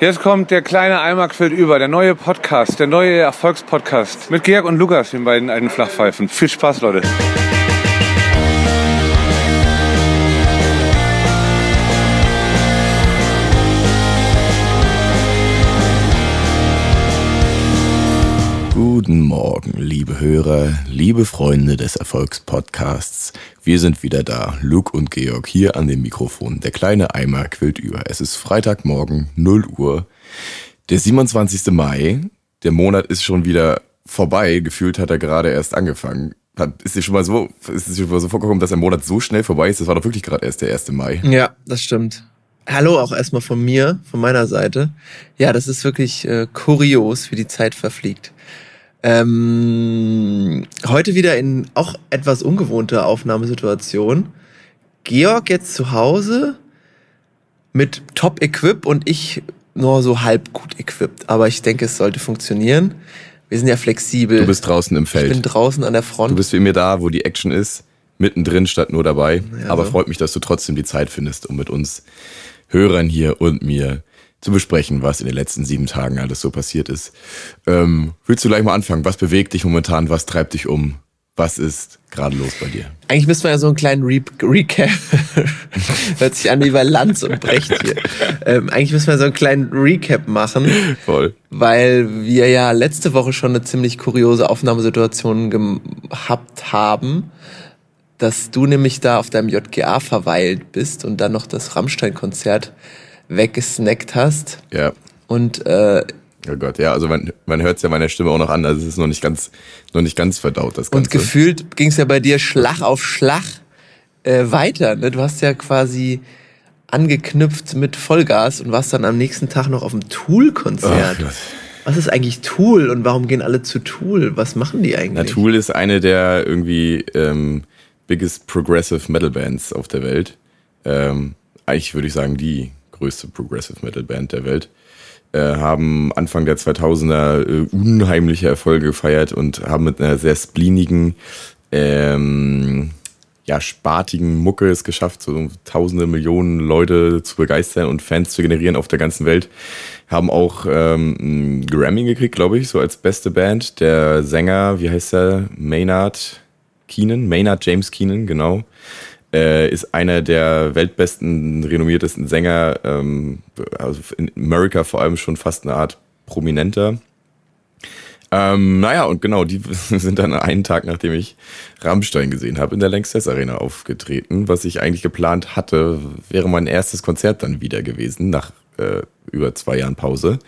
Jetzt kommt der kleine Eimer quillt über, der neue Podcast, der neue Erfolgspodcast mit Georg und Lukas, den beiden alten Flachpfeifen. Viel Spaß, Leute. Guten Morgen, liebe Hörer, liebe Freunde des Erfolgspodcasts. Wir sind wieder da, Luke und Georg hier an dem Mikrofon. Der kleine Eimer quillt über. Es ist Freitagmorgen, 0 Uhr, der 27. Mai. Der Monat ist schon wieder vorbei. Gefühlt hat er gerade erst angefangen. Hat, ist dir schon mal so, ist dir schon mal so vorgekommen, dass ein Monat so schnell vorbei ist? Das war doch wirklich gerade erst der 1. Mai. Ja, das stimmt. Hallo auch erstmal von mir, von meiner Seite. Ja, das ist wirklich äh, kurios, wie die Zeit verfliegt. Ähm, heute wieder in auch etwas ungewohnter Aufnahmesituation. Georg jetzt zu Hause mit Top-Equip und ich nur so halb gut equipped. Aber ich denke, es sollte funktionieren. Wir sind ja flexibel. Du bist draußen im Feld. Ich bin draußen an der Front. Du bist wie mir da, wo die Action ist, mittendrin statt nur dabei. Ja, Aber so. freut mich, dass du trotzdem die Zeit findest, um mit uns Hörern hier und mir zu besprechen, was in den letzten sieben Tagen alles so passiert ist. Ähm, willst du gleich mal anfangen? Was bewegt dich momentan? Was treibt dich um? Was ist gerade los bei dir? Eigentlich müssen wir ja so einen kleinen Re Recap. Hört sich an wie bei Lanz und Brecht hier. Ähm, eigentlich müssen wir so einen kleinen Recap machen. Voll. weil wir ja letzte Woche schon eine ziemlich kuriose Aufnahmesituation gehabt haben, dass du nämlich da auf deinem JGA verweilt bist und dann noch das Rammstein-Konzert weggesnackt hast. Ja. Und äh, Oh Gott, ja, also man, man hört es ja meiner Stimme auch noch an, also es ist noch nicht ganz, noch nicht ganz verdaut, das Ganze. Und gefühlt ging es ja bei dir Schlag auf Schlag äh, weiter. Ne? Du hast ja quasi angeknüpft mit Vollgas und warst dann am nächsten Tag noch auf dem Tool-Konzert. Gott. Was ist eigentlich Tool und warum gehen alle zu Tool? Was machen die eigentlich? Na, Tool ist eine der irgendwie ähm, biggest progressive Metal Bands auf der Welt. Ähm, eigentlich würde ich sagen, die größte Progressive Metal Band der Welt. Äh, haben Anfang der 2000er äh, unheimliche Erfolge gefeiert und haben mit einer sehr spleenigen, ähm, ja, spartigen Mucke es geschafft, so tausende Millionen Leute zu begeistern und Fans zu generieren auf der ganzen Welt. Haben auch ähm, einen Grammy gekriegt, glaube ich, so als beste Band. Der Sänger, wie heißt der? Maynard Keenan, Maynard James Keenan, genau. Äh, ist einer der weltbesten, renommiertesten Sänger, ähm, also in Amerika vor allem schon fast eine Art Prominenter. Ähm, naja, und genau, die sind dann einen Tag, nachdem ich Rammstein gesehen habe, in der Lanxess Arena aufgetreten. Was ich eigentlich geplant hatte, wäre mein erstes Konzert dann wieder gewesen, nach äh, über zwei Jahren Pause.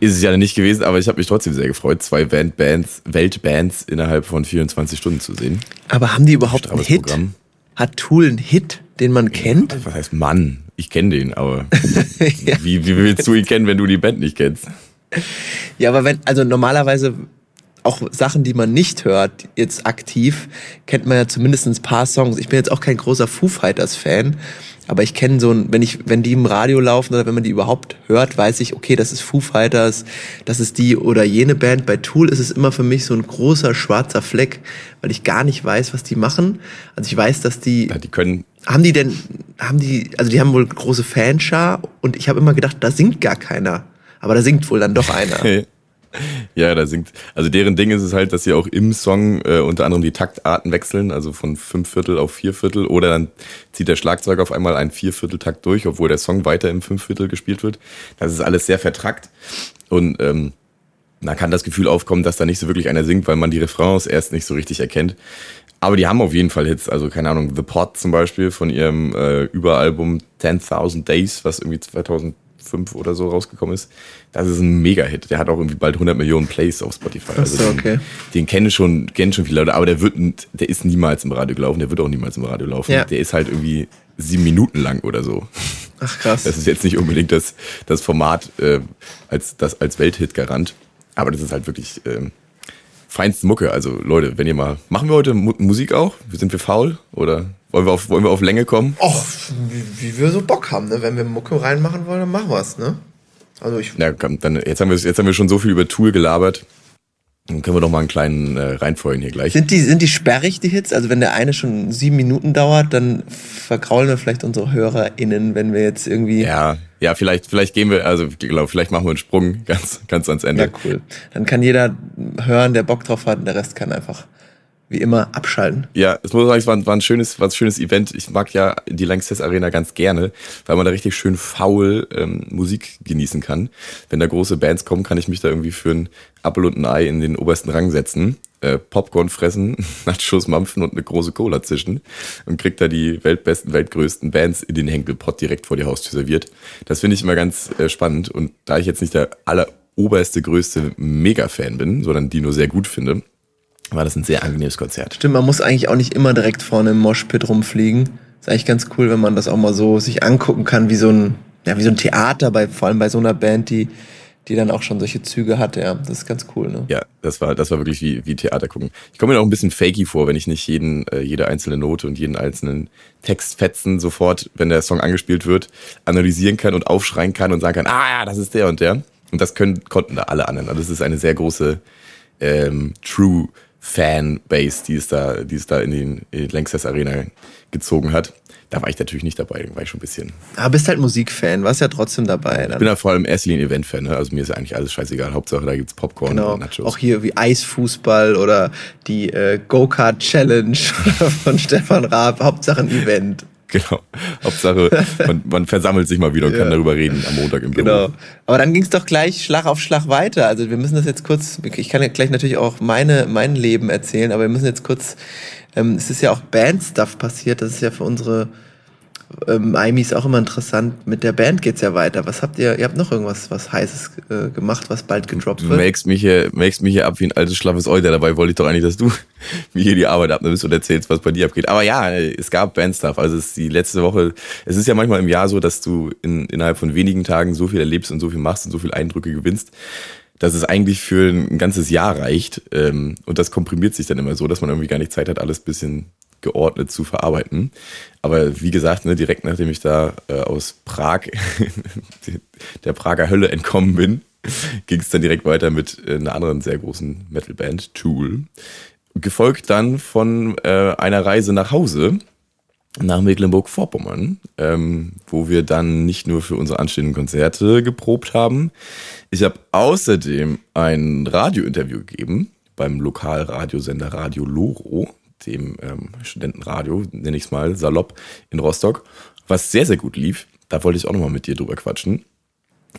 Ist es ja nicht gewesen, aber ich habe mich trotzdem sehr gefreut, zwei Bandbands, Weltbands innerhalb von 24 Stunden zu sehen. Aber haben die überhaupt einen Strammes Hit? Programm. Hat Tool einen Hit, den man kennt? Was heißt Mann? Ich kenne den, aber Ja. wie, wie willst du ihn kennen, wenn du die Band nicht kennst? Ja, aber wenn, also normalerweise auch Sachen, die man nicht hört, jetzt aktiv, kennt man ja zumindest ein paar Songs. Ich bin jetzt auch kein großer Foo Fighters Fan, aber ich kenne so ein, wenn ich, wenn die im Radio laufen oder wenn man die überhaupt hört, weiß ich, okay, das ist Foo Fighters, das ist die oder jene Band. Bei Tool ist es immer für mich so ein großer schwarzer Fleck, weil ich gar nicht weiß, was die machen. Also ich weiß, dass die Ja, die können haben die denn, haben die, also die haben wohl große Fanschar und ich habe immer gedacht, da singt gar keiner. Aber da singt wohl dann doch einer. Ja, da singt. Also deren Ding ist es halt, dass sie auch im Song äh, unter anderem die Taktarten wechseln, also von fünf Viertel auf vier Viertel, oder dann zieht der Schlagzeuger auf einmal einen Viervierteltakt durch, obwohl der Song weiter im Fünfviertel gespielt wird. Das ist alles sehr vertrackt und ähm, da kann das Gefühl aufkommen, dass da nicht so wirklich einer singt, weil man die Refrains erst nicht so richtig erkennt. Aber die haben auf jeden Fall Hits, also keine Ahnung, The Pot zum Beispiel von ihrem äh, Überalbum 10.000 Days, was irgendwie 2005 oder so rausgekommen ist. Das ist ein Mega-Hit. Der hat auch irgendwie bald 100 Millionen Plays auf Spotify. Also so, den, okay. den kennen schon, kennen schon viele Leute, aber der wird, der ist niemals im Radio gelaufen, der wird auch niemals im Radio laufen. Ja. Der ist halt irgendwie sieben Minuten lang oder so. Ach krass. Das ist jetzt nicht unbedingt das, das Format äh, als, das, als Welthit garant. Aber das ist halt wirklich ähm, feinste Mucke. Also Leute, wenn ihr mal. Machen wir heute Mu Musik auch? Sind wir faul? Oder wollen wir auf, wollen wir auf Länge kommen? Och, wie, wie wir so Bock haben, ne? Wenn wir Mucke reinmachen wollen, dann machen wir's, ne? Also ich. Ja, komm, dann, jetzt, haben wir, jetzt haben wir schon so viel über Tool gelabert. Dann können wir doch mal einen kleinen äh, reinfeuern hier gleich. Sind die, sind die sperrig, die Hits? Also wenn der eine schon sieben Minuten dauert, dann verkraulen wir vielleicht unsere HörerInnen, wenn wir jetzt irgendwie... Ja, ja, vielleicht, vielleicht gehen wir, also ich glaube, vielleicht machen wir einen Sprung ganz, ganz ans Ende. Ja, cool. Dann kann jeder hören, der Bock drauf hat, und der Rest kann einfach wie immer abschalten. Ja, es muss sagen, es war, war ein schönes, war ein schönes Event. Ich mag ja die Lanxess Arena ganz gerne, weil man da richtig schön faul ähm, Musik genießen kann. Wenn da große Bands kommen, kann ich mich da irgendwie für ein Apfel und ein Ei in den obersten Rang setzen, äh, Popcorn fressen, Nachos mampfen und eine große Cola zischen und kriegt da die weltbesten, weltgrößten Bands in den Henkelpott direkt vor die Haustür serviert. Das finde ich immer ganz äh, spannend und da ich jetzt nicht der alleroberste, größte Mega-Fan bin, sondern die nur sehr gut finde, war das ein sehr angenehmes Konzert. Stimmt, man muss eigentlich auch nicht immer direkt vorne im Moshpit rumfliegen. Ist eigentlich ganz cool, wenn man das auch mal so sich angucken kann, wie so ein, ja, wie so ein Theater, bei, vor allem bei so einer Band, die, die dann auch schon solche Züge hat, ja. Das ist ganz cool, ne? Ja, das war, das war wirklich wie, wie Theater gucken. Ich komme mir auch ein bisschen fakey vor, wenn ich nicht jeden, äh, jede einzelne Note und jeden einzelnen Textfetzen sofort, wenn der Song angespielt wird, analysieren kann und aufschreien kann und sagen kann, ah ja, das ist der und der. Und das können, konnten da alle anderen. Also das ist eine sehr große ähm, True Fanbase, die es da, die es da in den, in die Lanxess Arena gezogen hat. Da war ich natürlich nicht dabei, war ich schon ein bisschen. Aber bist halt Musikfan, warst ja trotzdem dabei. Dann. Ich bin ja vor allem erst Linie Event-Fan, ne? also mir ist ja eigentlich alles scheißegal. Hauptsache da gibt's Popcorn genau. und Nachos. Auch hier wie Eisfußball oder die äh, Go-Kart-Challenge von Stefan Raab, Hauptsache ein Event. Genau. Hauptsache, man, man versammelt sich mal wieder und Ja. kann darüber reden am Montag im Büro. Genau. Aber dann ging es doch gleich Schlag auf Schlag weiter. Also wir müssen das jetzt kurz, ich kann ja gleich natürlich auch meine, mein Leben erzählen, aber wir müssen jetzt kurz, ähm, es ist ja auch Band-Stuff passiert, das ist ja für unsere ähm, Aimis auch immer interessant. Mit der Band geht's ja weiter. Was habt ihr, ihr habt noch irgendwas was Heißes äh, gemacht, was bald gedroppt Du wird? melkst mich, hier, melkst mich hier ab wie ein altes, schlaffes Euter. Dabei wollte ich doch eigentlich, dass du mir hier die Arbeit abnimmst und erzählst, was bei dir abgeht. Aber ja, es gab Bandstuff. Also es ist die letzte Woche. Es ist ja manchmal im Jahr so, dass du in, innerhalb von wenigen Tagen so viel erlebst und so viel machst und so viel Eindrücke gewinnst, dass es eigentlich für ein ganzes Jahr reicht. Ähm, Und das komprimiert sich dann immer so, dass man irgendwie gar nicht Zeit hat, alles bisschen geordnet zu verarbeiten. Aber wie gesagt, ne, direkt nachdem ich da äh, aus Prag, der Prager Hölle entkommen bin, ging es dann direkt weiter mit äh, einer anderen sehr großen Metalband, Tool. Gefolgt dann von äh, einer Reise nach Hause nach Mecklenburg-Vorpommern, ähm, wo wir dann nicht nur für unsere anstehenden Konzerte geprobt haben. Ich habe außerdem ein Radiointerview gegeben beim Lokalradiosender Radio Loro, dem ähm, Studentenradio, nenne ich es mal, salopp, in Rostock, was sehr, sehr gut lief. Da wollte ich auch nochmal mit dir drüber quatschen.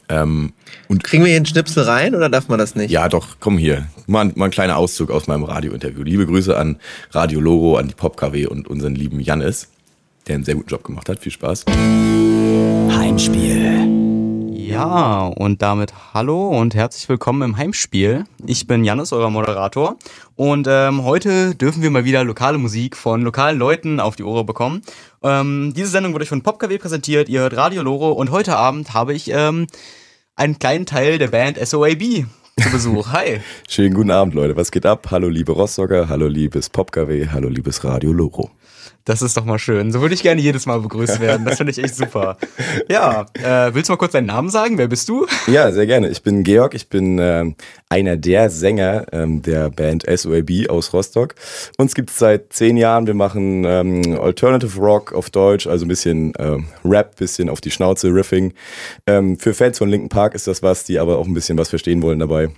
Ähm, und Kriegen wir hier einen Schnipsel rein oder darf man das nicht? ja, doch, komm hier. Mal, ein- mal ein kleiner Auszug aus meinem Radiointerview. Liebe Grüße an Radio Loro, an die Pop-KW und unseren lieben Jannis, der einen sehr guten Job gemacht hat. Viel Spaß. Heimspiel. Ja, und damit hallo und herzlich willkommen im Heimspiel. Ich bin Jannis, euer Moderator. Und ähm, heute dürfen wir mal wieder lokale Musik von lokalen Leuten auf die Ohren bekommen. Ähm, diese Sendung wurde euch von PopKW präsentiert. Ihr hört Radio Loro und heute Abend habe ich ähm, einen kleinen Teil der Band SOAB zu Besuch. Hi. Schönen guten Abend, Leute. Was geht ab? Hallo, liebe Rostocker. Hallo, liebes Pop-KW. Hallo, liebes Radio Loro. Das ist doch mal schön. So würde ich gerne jedes Mal begrüßt werden. Das finde ich echt super. Ja, äh, willst du mal kurz deinen Namen sagen? Wer bist du? Ja, sehr gerne. Ich bin Georg. Ich bin ähm, einer der Sänger ähm, der Band SOAB aus Rostock. Uns gibt's seit zehn Jahren. Wir machen ähm, Alternative Rock auf Deutsch, also ein bisschen ähm, Rap, bisschen auf die Schnauze, Riffing. Ähm, für Fans von Linken Park ist das was, die aber auch ein bisschen was verstehen wollen dabei.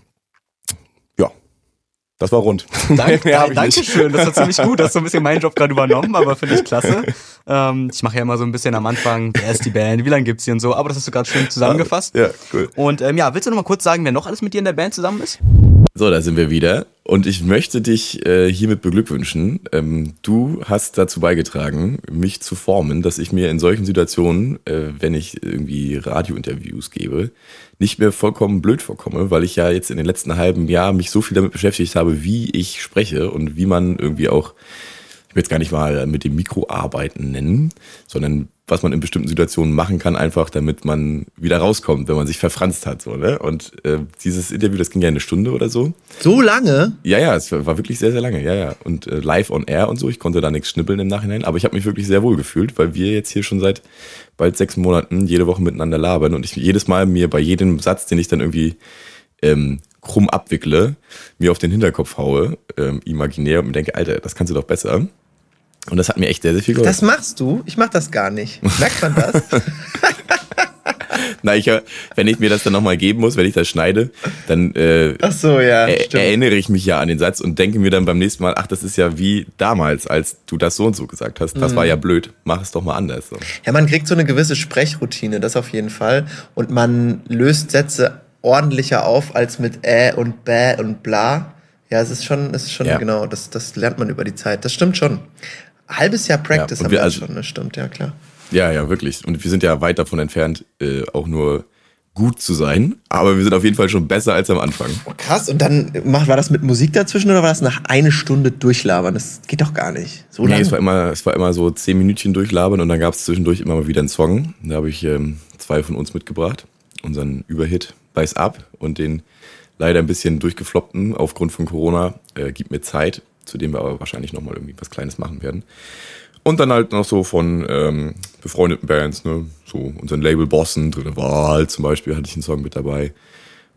Das war rund. Dank, Mehr hab ich nicht. Dankeschön, das war ziemlich gut. Du hast so ein bisschen meinen Job gerade übernommen, aber finde ich klasse. Ähm, ich mache ja immer so ein bisschen am Anfang, wer ist die Band, wie lange gibt's die und so, aber das hast du gerade schön zusammengefasst. Ja, cool. Und ähm, ja, willst du noch mal kurz sagen, wer noch alles mit dir in der Band zusammen ist? So, da sind wir wieder. Und ich möchte dich äh, hiermit beglückwünschen. Ähm, du hast dazu beigetragen, mich zu formen, dass ich mir in solchen Situationen, äh, wenn ich irgendwie Radiointerviews gebe, nicht mehr vollkommen blöd vorkomme, weil ich ja jetzt in den letzten halben Jahr mich so viel damit beschäftigt habe, wie ich spreche und wie man irgendwie auch, ich will jetzt gar nicht mal mit dem Mikro arbeiten nennen, sondern was man in bestimmten Situationen machen kann, einfach damit man wieder rauskommt, wenn man sich verfranst hat. So, ne? Und äh, dieses Interview, das ging ja eine Stunde oder so. So lange? Ja, ja, es war wirklich sehr, sehr lange, ja, ja. Und äh, live on air und so, ich konnte da nichts schnippeln im Nachhinein, aber ich habe mich wirklich sehr wohl gefühlt, weil wir jetzt hier schon seit bald sechs Monaten jede Woche miteinander labern und ich jedes Mal mir bei jedem Satz, den ich dann irgendwie ähm, krumm abwickle, mir auf den Hinterkopf haue, ähm, imaginär und mir denke, Alter, das kannst du doch besser. Und das hat mir echt sehr, sehr viel geholfen. Das machst du? Ich mach das gar nicht. Merkt man das? Na, ich, äh, wenn ich mir das dann nochmal geben muss, wenn ich das schneide, dann äh, Ach so, ja. er, erinnere ich mich ja an den Satz und denke mir dann beim nächsten Mal, ach, das ist ja wie damals, als du das so und so gesagt hast. Das Mhm. war ja blöd. Mach es doch mal anders. So. Ja, man kriegt so eine gewisse Sprechroutine, das auf jeden Fall. Und man löst Sätze ordentlicher auf als mit äh und bäh und bla. Ja, es ist schon, es ist schon Ja. genau, das, das lernt man über die Zeit. Das stimmt schon. Halbes Jahr Practice Ja, haben wir also- schon, das stimmt, ja klar. Ja, ja, wirklich. Und wir sind ja weit davon entfernt, äh, auch nur gut zu sein. Aber wir sind auf jeden Fall schon besser als am Anfang. Oh, krass, und dann war das mit Musik dazwischen oder war das nach eine Stunde durchlabern? Das geht doch gar nicht. So Nee, lange. es war immer, es war immer so zehn Minütchen durchlabern und dann gab es zwischendurch immer mal wieder einen Song. Da habe ich ähm, zwei von uns mitgebracht. Unseren Überhit Beiß ab und den leider ein bisschen durchgefloppten aufgrund von Corona äh, Gib mir Zeit, zu dem wir aber wahrscheinlich nochmal irgendwie was Kleines machen werden. Und dann halt noch so von ähm, befreundeten Bands, ne? So unseren Label-Bossen, Dritte Wahl zum Beispiel, hatte ich einen Song mit dabei.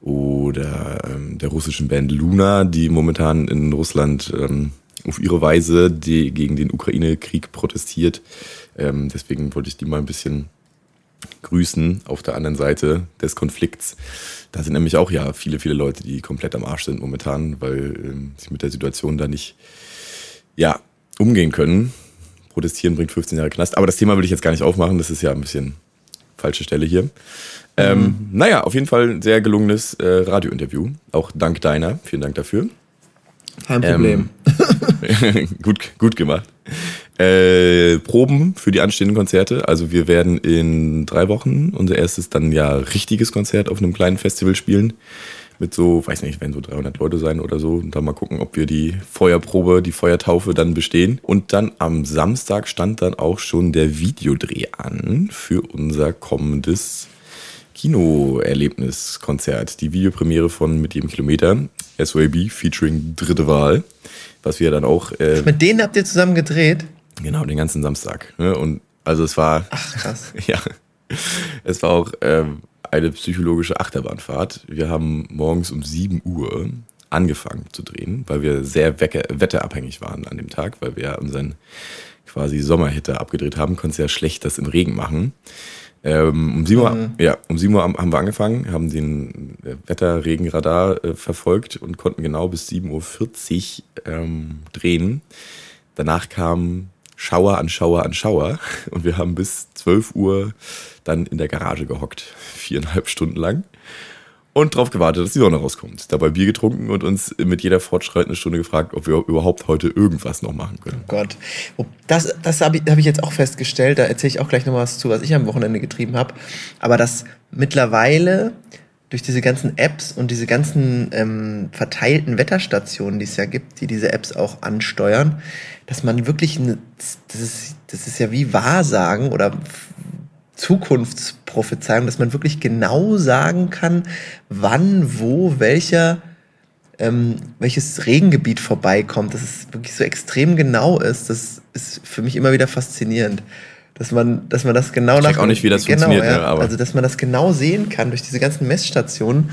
Oder ähm, der russischen Band Luna, die momentan in Russland ähm, auf ihre Weise die, gegen den Ukraine-Krieg protestiert. Ähm, deswegen wollte ich die mal ein bisschen grüßen auf der anderen Seite des Konflikts. Da sind nämlich auch ja viele, viele Leute, die komplett am Arsch sind momentan, weil ähm, sie mit der Situation da nicht ja, umgehen können. Protestieren bringt 15 Jahre Knast. Aber das Thema will ich jetzt gar nicht aufmachen. Das ist ja ein bisschen falsche Stelle hier. Ähm, naja, auf jeden Fall ein sehr gelungenes äh, Radiointerview. Auch dank deiner. Vielen Dank dafür. Kein Problem. Ähm, gut, gut gemacht. Äh, Proben für die anstehenden Konzerte. Also wir werden in drei Wochen unser erstes dann ja richtiges Konzert auf einem kleinen Festival spielen. Mit so, weiß nicht, werden so 300 Leute sein oder so. Und dann mal gucken, ob wir die Feuerprobe, die Feuertaufe dann bestehen. Und dann am Samstag stand dann auch schon der Videodreh an für unser kommendes Kinoerlebniskonzert. Die Videopremiere von Mit jedem Kilometer. SOAB featuring Dritte Wahl. Was wir dann auch äh, Mit denen habt ihr zusammen gedreht? Genau, den ganzen Samstag. Ne? Und also es war, Ach, krass. ja, es war auch ähm, eine psychologische Achterbahnfahrt. Wir haben morgens um 7 Uhr angefangen zu drehen, weil wir sehr wetterabhängig waren an dem Tag, weil wir ja unseren quasi Sommerhitter abgedreht haben, konnte ja schlecht das im Regen machen. Ähm, um 7 Uhr, ja, um 7 Uhr haben haben wir angefangen, haben den äh, Wetterregenradar äh, verfolgt und konnten genau bis 7.40 Uhr ähm, drehen. Danach kam Schauer an Schauer an Schauer und wir haben bis 12 Uhr dann in der Garage gehockt, viereinhalb Stunden lang und drauf gewartet, dass die Sonne rauskommt. Dabei Bier getrunken und uns mit jeder fortschreitenden Stunde gefragt, ob wir überhaupt heute irgendwas noch machen können. Gott. Oh, Das, das habe ich, hab ich jetzt auch festgestellt, da erzähle ich auch gleich noch was zu, was ich am Wochenende getrieben habe. Aber dass mittlerweile durch diese ganzen Apps und diese ganzen ähm, verteilten Wetterstationen, die es ja gibt, die diese Apps auch ansteuern, dass man wirklich, eine, das, ist, das ist ja wie Wahrsagen oder Zukunftsprophezeiung, dass man wirklich genau sagen kann, wann, wo, welcher ähm, welches Regengebiet vorbeikommt, dass es wirklich so extrem genau ist, das ist für mich immer wieder faszinierend. Dass man, dass man das genau check auch nicht, wie das genau, funktioniert, ja, ne, aber- Also, dass man das genau sehen kann durch diese ganzen Messstationen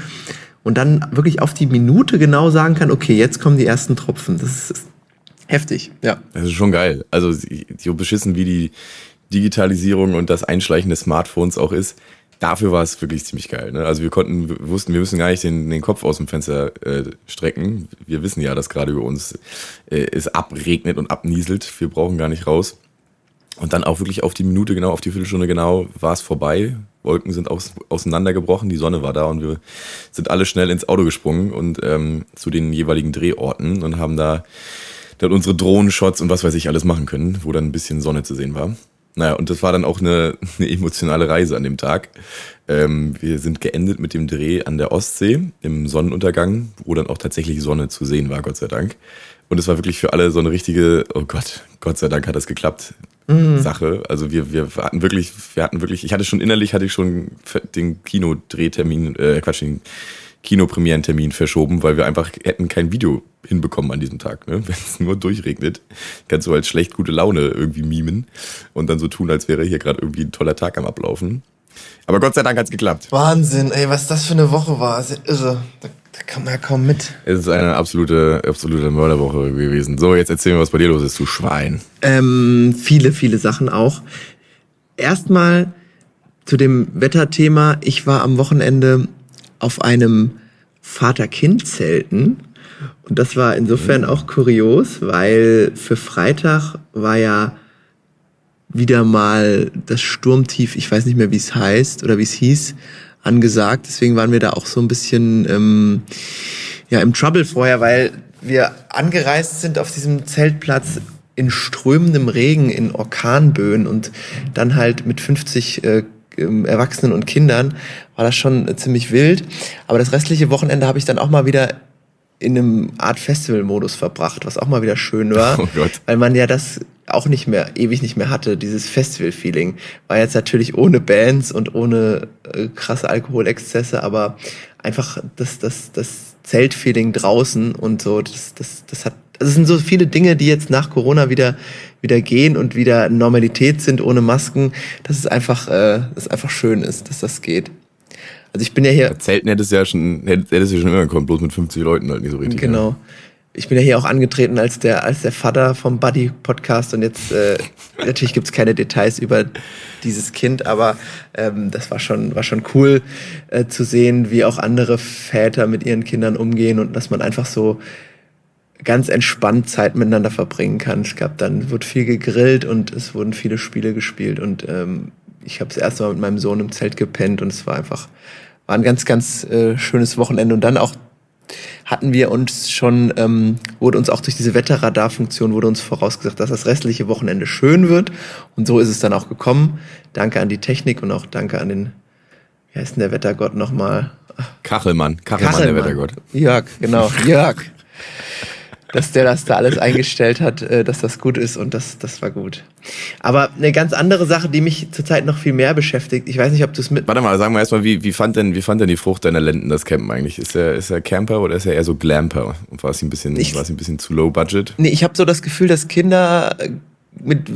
und dann wirklich auf die Minute genau sagen kann, okay, jetzt kommen die ersten Tropfen. Das ist heftig, ja. Das ist schon geil. Also so beschissen wie die Digitalisierung und das Einschleichen des Smartphones auch ist, dafür war es wirklich ziemlich geil. Ne? Also wir konnten, wir wussten, wir müssen gar nicht den, den Kopf aus dem Fenster äh, strecken. Wir wissen ja, dass gerade über uns äh, es abregnet und abnieselt. Wir brauchen gar nicht raus. Und dann auch wirklich auf die Minute genau, auf die Viertelstunde genau war es vorbei. Wolken sind aus, auseinandergebrochen, die Sonne war da und wir sind alle schnell ins Auto gesprungen und ähm, zu den jeweiligen Drehorten und haben da dann unsere Drohnenshots und was weiß ich alles machen können, wo dann ein bisschen Sonne zu sehen war. Naja, und das war dann auch eine, eine emotionale Reise an dem Tag. Ähm, wir sind geendet mit dem Dreh an der Ostsee im Sonnenuntergang, wo dann auch tatsächlich Sonne zu sehen war, Gott sei Dank. Und es war wirklich für alle so eine richtige, oh Gott, Gott sei Dank hat das geklappt, Sache. Also wir, wir hatten wirklich, wir hatten wirklich, ich hatte schon innerlich, hatte ich schon den Kinodrehtermin, äh, Quatsch, den Kinopremierentermin verschoben, weil wir einfach hätten kein Video hinbekommen an diesem Tag. Ne? Wenn es nur durchregnet, kannst du halt schlecht gute Laune irgendwie mimen und dann so tun, als wäre hier gerade irgendwie ein toller Tag am Ablaufen. Aber Gott sei Dank hat's geklappt. Wahnsinn, ey, was das für eine Woche war. Ist ja irre. Da Da kommt man ja kaum mit. Es ist eine absolute, absolute Mörderwoche gewesen. So, jetzt erzähl mir, was bei dir los ist, du Schwein. Ähm, viele, viele Sachen auch. Erstmal zu dem Wetterthema. Ich war am Wochenende auf einem Vater-Kind-Zelten. Und das war insofern auch kurios, weil für Freitag war ja wieder mal das Sturmtief, ich weiß nicht mehr, wie es heißt oder wie es hieß, angesagt. Deswegen waren wir da auch so ein bisschen ähm, ja, im Trouble vorher, weil wir angereist sind auf diesem Zeltplatz in strömendem Regen, in Orkanböen und dann halt mit 50 äh, Erwachsenen und Kindern war das schon ziemlich wild. Aber das restliche Wochenende habe ich dann auch mal wieder in einem Art Festival-Modus verbracht, was auch mal wieder schön war, Oh weil man ja das auch nicht mehr, ewig nicht mehr hatte, dieses Festival-Feeling. War jetzt natürlich ohne Bands und ohne äh, krasse Alkoholexzesse, aber einfach das, das, das Zeltfeeling draußen und so, das, das, das hat, es sind so viele Dinge, die jetzt nach Corona wieder, wieder gehen und wieder Normalität sind ohne Masken, dass es einfach, äh, dass es einfach schön ist, dass das geht. Also ich bin ja hier, Zelten hättest du ja schon, hättest hättest du schon immer gekommen, bloß mit 50 Leuten halt nicht so richtig. Genau. Ich bin ja hier auch angetreten als der, als der Vater vom Buddy-Podcast und jetzt, äh, natürlich gibt's keine Details über dieses Kind, aber ähm, das war schon, war schon cool äh, zu sehen, wie auch andere Väter mit ihren Kindern umgehen und dass man einfach so ganz entspannt Zeit miteinander verbringen kann. Es gab dann, wurde viel gegrillt und es wurden viele Spiele gespielt und ähm, ich habe das erste Mal mit meinem Sohn im Zelt gepennt und es war einfach, war ein ganz, ganz äh, schönes Wochenende und dann auch hatten wir uns schon, ähm, wurde uns auch durch diese Wetterradarfunktion wurde uns vorausgesagt, dass das restliche Wochenende schön wird. Und so ist es dann auch gekommen. Danke an die Technik und auch danke an den, wie heißt denn der Wettergott nochmal? Kachelmann, Kachelmann, der Wettergott. Jörg, genau, Jörg. Dass der das da alles eingestellt hat, äh, dass das gut ist und das, das war gut. Aber eine ganz andere Sache, die mich zurzeit noch viel mehr beschäftigt, ich weiß nicht, ob du es mit... Warte mal, sagen wir erstmal, wie, wie, fand denn, wie fand denn die Frucht deiner Lenden das Campen eigentlich? Ist er, ist er Camper oder ist er eher so Glamper? Und war es ein bisschen, Ich- war es ein bisschen zu low budget? Nee, ich habe so das Gefühl, dass Kinder äh, mit,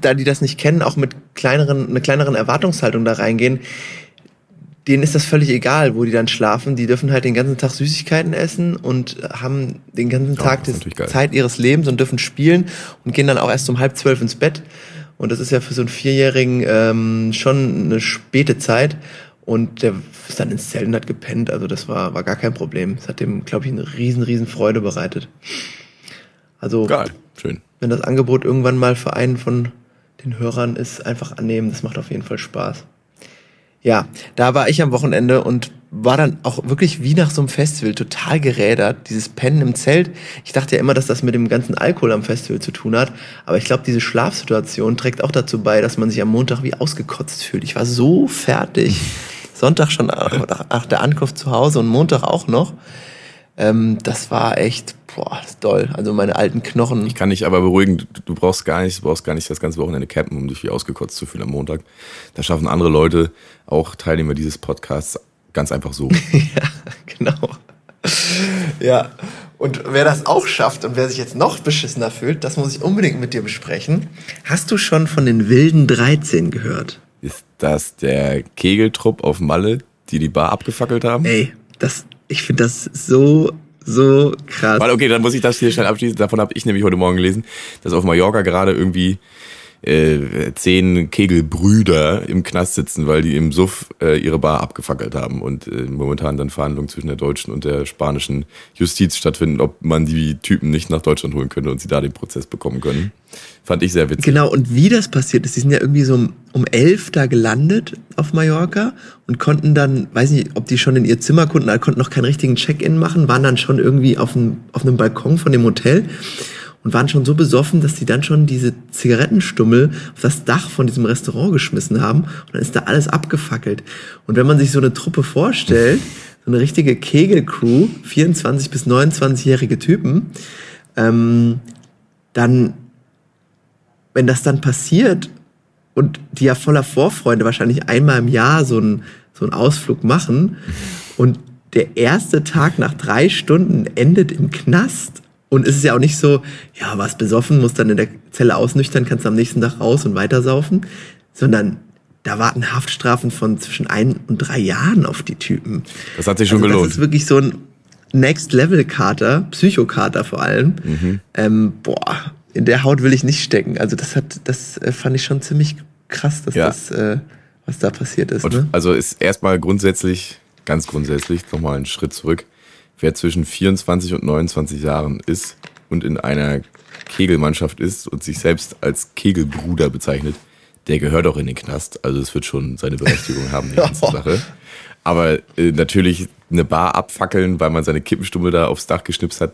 da die das nicht kennen, auch mit kleineren, einer kleineren Erwartungshaltung da reingehen. Denen ist das völlig egal, wo die dann schlafen. Die dürfen halt den ganzen Tag Süßigkeiten essen und haben den ganzen Ja, Tag die. Zeit ihres Lebens und dürfen spielen und gehen dann auch erst um halb zwölf ins Bett. Und das ist ja für so einen Vierjährigen ähm, schon eine späte Zeit. Und der ist dann ins Zelt und hat gepennt. Also das war, war gar kein Problem. Das hat dem, glaube ich, eine riesen, riesen Freude bereitet. Also Geil, schön. wenn das Angebot irgendwann mal für einen von den Hörern ist, einfach annehmen. Das macht auf jeden Fall Spaß. Ja, da war ich am Wochenende und war dann auch wirklich wie nach so einem Festival total gerädert. Dieses Pennen im Zelt. Ich dachte ja immer, dass das mit dem ganzen Alkohol am Festival zu tun hat. Aber ich glaube, diese Schlafsituation trägt auch dazu bei, dass man sich am Montag wie ausgekotzt fühlt. Ich war so fertig. Sonntag schon nach nach der Ankunft zu Hause und Montag auch noch. Ähm, das war echt, boah, doll. Also meine alten Knochen. Ich kann dich aber beruhigen, du, du brauchst gar nicht, du brauchst gar nicht das ganze Wochenende campen, um dich wie ausgekotzt zu fühlen am Montag. Das schaffen andere Leute, auch Teilnehmer dieses Podcasts, ganz einfach so. Ja, genau. Ja, und wer das auch schafft und wer sich jetzt noch beschissener fühlt, das muss ich unbedingt mit dir besprechen. Hast du schon von den wilden 13 gehört? Ist das der Kegeltrupp auf Malle, die die Bar abgefackelt haben? Ey, das, ich finde das so, so krass. Weil, okay, dann muss ich das hier schnell abschließen. Davon habe ich nämlich heute Morgen gelesen, dass auf Mallorca gerade irgendwie äh, zehn Kegelbrüder im Knast sitzen, weil die im Suff äh, ihre Bar abgefackelt haben und äh, momentan dann Verhandlungen zwischen der deutschen und der spanischen Justiz stattfinden, ob man die Typen nicht nach Deutschland holen könnte und sie da den Prozess bekommen können. Fand ich sehr witzig. Genau, und wie das passiert ist, die sind ja irgendwie so um, um elf da gelandet auf Mallorca und konnten dann, weiß nicht, ob die schon in ihr Zimmer konnten, konnten noch keinen richtigen Check-in machen, waren dann schon irgendwie auf einem, auf einem Balkon von dem Hotel und waren schon so besoffen, dass die dann schon diese Zigarettenstummel auf das Dach von diesem Restaurant geschmissen haben und dann ist da alles abgefackelt. Und wenn man sich so eine Truppe vorstellt, so eine richtige Kegelcrew, 24 bis 29-jährige Typen, ähm, dann wenn das dann passiert und die ja voller Vorfreude wahrscheinlich einmal im Jahr so einen, so einen Ausflug machen und der erste Tag nach drei Stunden endet im Knast und es ist ja auch nicht so, ja, warst besoffen, musst dann in der Zelle ausnüchtern, kannst am nächsten Tag raus und weitersaufen, sondern da warten Haftstrafen von zwischen ein und drei Jahren auf die Typen. Das hat sich schon also gelohnt. Das ist wirklich so ein Next-Level-Kater, Psychokater vor allem. Ähm, boah, in der Haut will ich nicht stecken. Also das hat, das äh, fand ich schon ziemlich krass, dass Ja. das, äh, was da passiert ist. Und Ne? also ist erstmal grundsätzlich, ganz grundsätzlich, nochmal einen Schritt zurück. Wer zwischen 24 und 29 Jahren ist und in einer Kegelmannschaft ist und sich selbst als Kegelbruder bezeichnet, der gehört auch in den Knast. Also es wird schon seine Berechtigung haben, die ganze Sache. Aber äh, natürlich eine Bar abfackeln, weil man seine Kippenstummel da aufs Dach geschnipst hat,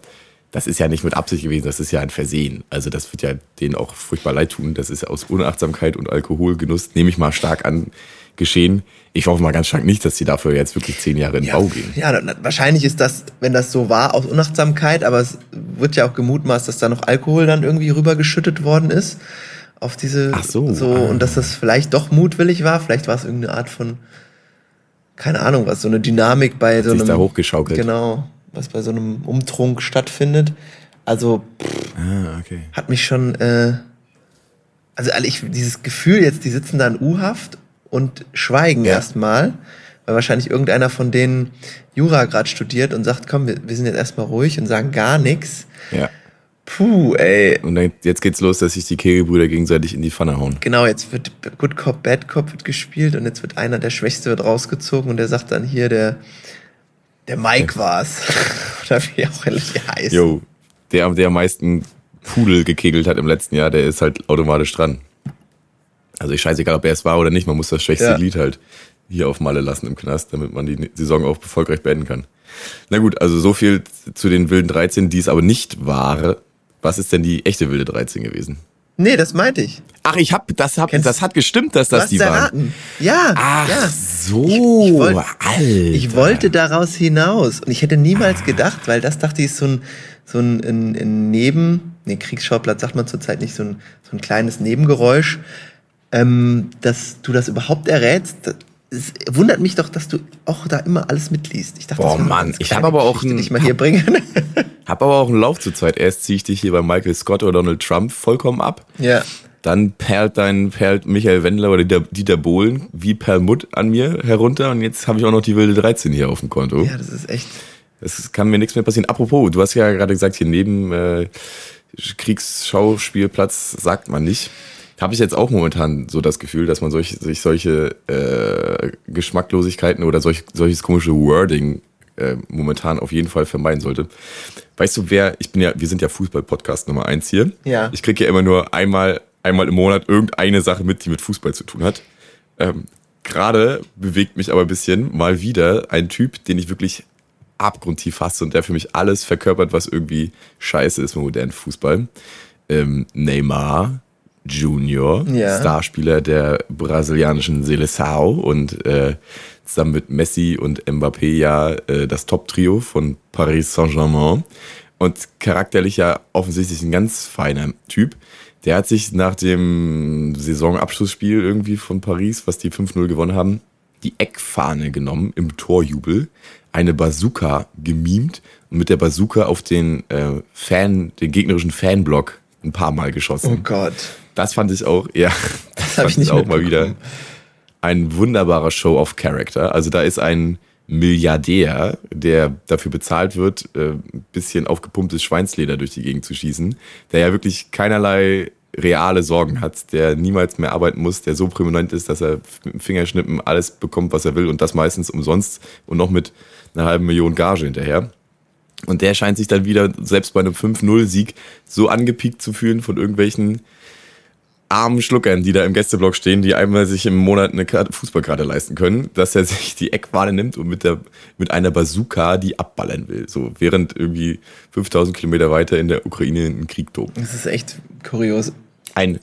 das ist ja nicht mit Absicht gewesen, das ist ja ein Versehen. Also das wird ja denen auch furchtbar leid tun. Das ist aus Unachtsamkeit und Alkoholgenuss, nehme ich mal stark an, geschehen. Ich hoffe mal ganz stark nicht, dass die dafür jetzt wirklich zehn Jahre in den Bau gehen. Ja, wahrscheinlich ist das, wenn das so war, aus Unachtsamkeit, aber es wird ja auch gemutmaßt, dass da noch Alkohol dann irgendwie rübergeschüttet worden ist auf diese Ach so, so ah. und dass das vielleicht doch mutwillig war, vielleicht war es irgendeine Art von keine Ahnung, was so eine Dynamik bei so sich einem da hochgeschaukelt. Genau, was bei so einem Umtrunk stattfindet. Also pff, Ah, okay. hat mich schon, äh, also alle- ich, dieses Gefühl jetzt, die sitzen da in U-Haft und schweigen Ja. erstmal, weil wahrscheinlich irgendeiner von denen Jura gerade studiert und sagt, komm, wir, wir sind jetzt erstmal ruhig und sagen gar nichts. Ja. Puh, ey. Und dann, jetzt geht's los, dass sich die Kegelbrüder gegenseitig in die Pfanne hauen. Genau, jetzt wird Good Cop, Bad Cop wird gespielt und jetzt wird einer, der Schwächste wird rausgezogen und der sagt dann hier, der, der Mike war's. Oder wie auch die heißt. Jo, der, der am meisten Pudel gekegelt hat im letzten Jahr, der ist halt automatisch dran. Also ich scheißegal, ob er es war oder nicht, man muss das schwächste Ja. Glied halt hier auf Malle lassen im Knast, damit man die Saison auch erfolgreich beenden kann. Na gut, also so viel zu den wilden 13, die es aber nicht war. Was ist denn die echte wilde 13 gewesen? Nee, das meinte ich. Ach, ich hab, das hab, Kennst- das hat gestimmt, dass das die waren. erraten. Ja, Ach ja. so, Ich- ich wollt-. Ich wollte daraus hinaus und ich hätte niemals gedacht, weil das dachte ich ist so ein so ein, ein, ein Neben, nee, Kriegsschauplatz sagt man zurzeit nicht, so ein, so ein kleines Nebengeräusch, ähm, dass du das überhaupt errätst. Es wundert mich doch, dass du auch da immer alles mitliest. Ich dachte, Boah, Mann, ich kleine hab aber auch Geschichte, ein- die ich mal hier bringen. Hab aber auch einen Lauf zur Zeit. Erst ziehe ich dich hier bei Michael Scott oder Donald Trump vollkommen ab. ja. Dann perlt dein perlt Michael Wendler oder Dieter, Dieter Bohlen wie Perlmutt an mir herunter und jetzt habe ich auch noch die wilde 13 hier auf dem Konto. ja, das ist echt. Es kann mir nichts mehr passieren. Apropos, du hast ja gerade gesagt, hier neben äh, Kriegsschauspielplatz sagt man nicht. Habe ich jetzt auch momentan so das Gefühl, dass man solch, sich solche äh, Geschmacklosigkeiten oder solch, solches komische Wording äh, momentan auf jeden Fall vermeiden sollte. Weißt du, wer, ich bin ja, wir sind ja Fußball-Podcast Nummer eins hier. Ja. Ich kriege ja immer nur einmal, einmal im Monat irgendeine Sache mit, die mit Fußball zu tun hat. Ähm, Gerade bewegt mich aber ein bisschen mal wieder ein Typ, den ich wirklich abgrundtief hasse und der für mich alles verkörpert, was irgendwie scheiße ist im modernen Fußball. Ähm, Neymar Junior, Ja. Starspieler der brasilianischen Seleção und äh, zusammen mit Messi und Mbappé ja äh, das Top-Trio von Paris Saint-Germain und charakterlich ja offensichtlich ein ganz feiner Typ. Der hat sich nach dem Saisonabschlussspiel irgendwie von Paris, was die 5-0 gewonnen haben, die Eckfahne genommen im Torjubel, eine Bazooka gemimt und mit der Bazooka auf den äh, Fan, den gegnerischen Fanblock ein paar Mal geschossen. Oh Gott. Das fand ich auch, ja, das, hab fand ich nicht auch mal wieder ein wunderbarer Show of Character. Also da ist ein Milliardär, der dafür bezahlt wird, äh, ein bisschen aufgepumptes Schweinsleder durch die Gegend zu schießen, der ja wirklich keinerlei reale Sorgen hat, der niemals mehr arbeiten muss, der so prominent ist, dass er mit dem Fingerschnippen alles bekommt, was er will und das meistens umsonst und noch mit einer halben Million Gage hinterher. Und der scheint sich dann wieder, selbst bei einem 5-0-Sieg, so angepiekt zu fühlen von irgendwelchen armen Schluckern, die da im Gästeblock stehen, die einmal sich im Monat eine Karte- Fußballkarte leisten können, dass er sich die Eckfahne nimmt und mit, der, mit einer Bazooka die abballern will. So, während irgendwie 5000 Kilometer weiter in der Ukraine ein Krieg tobt. Das ist echt kurios. Ein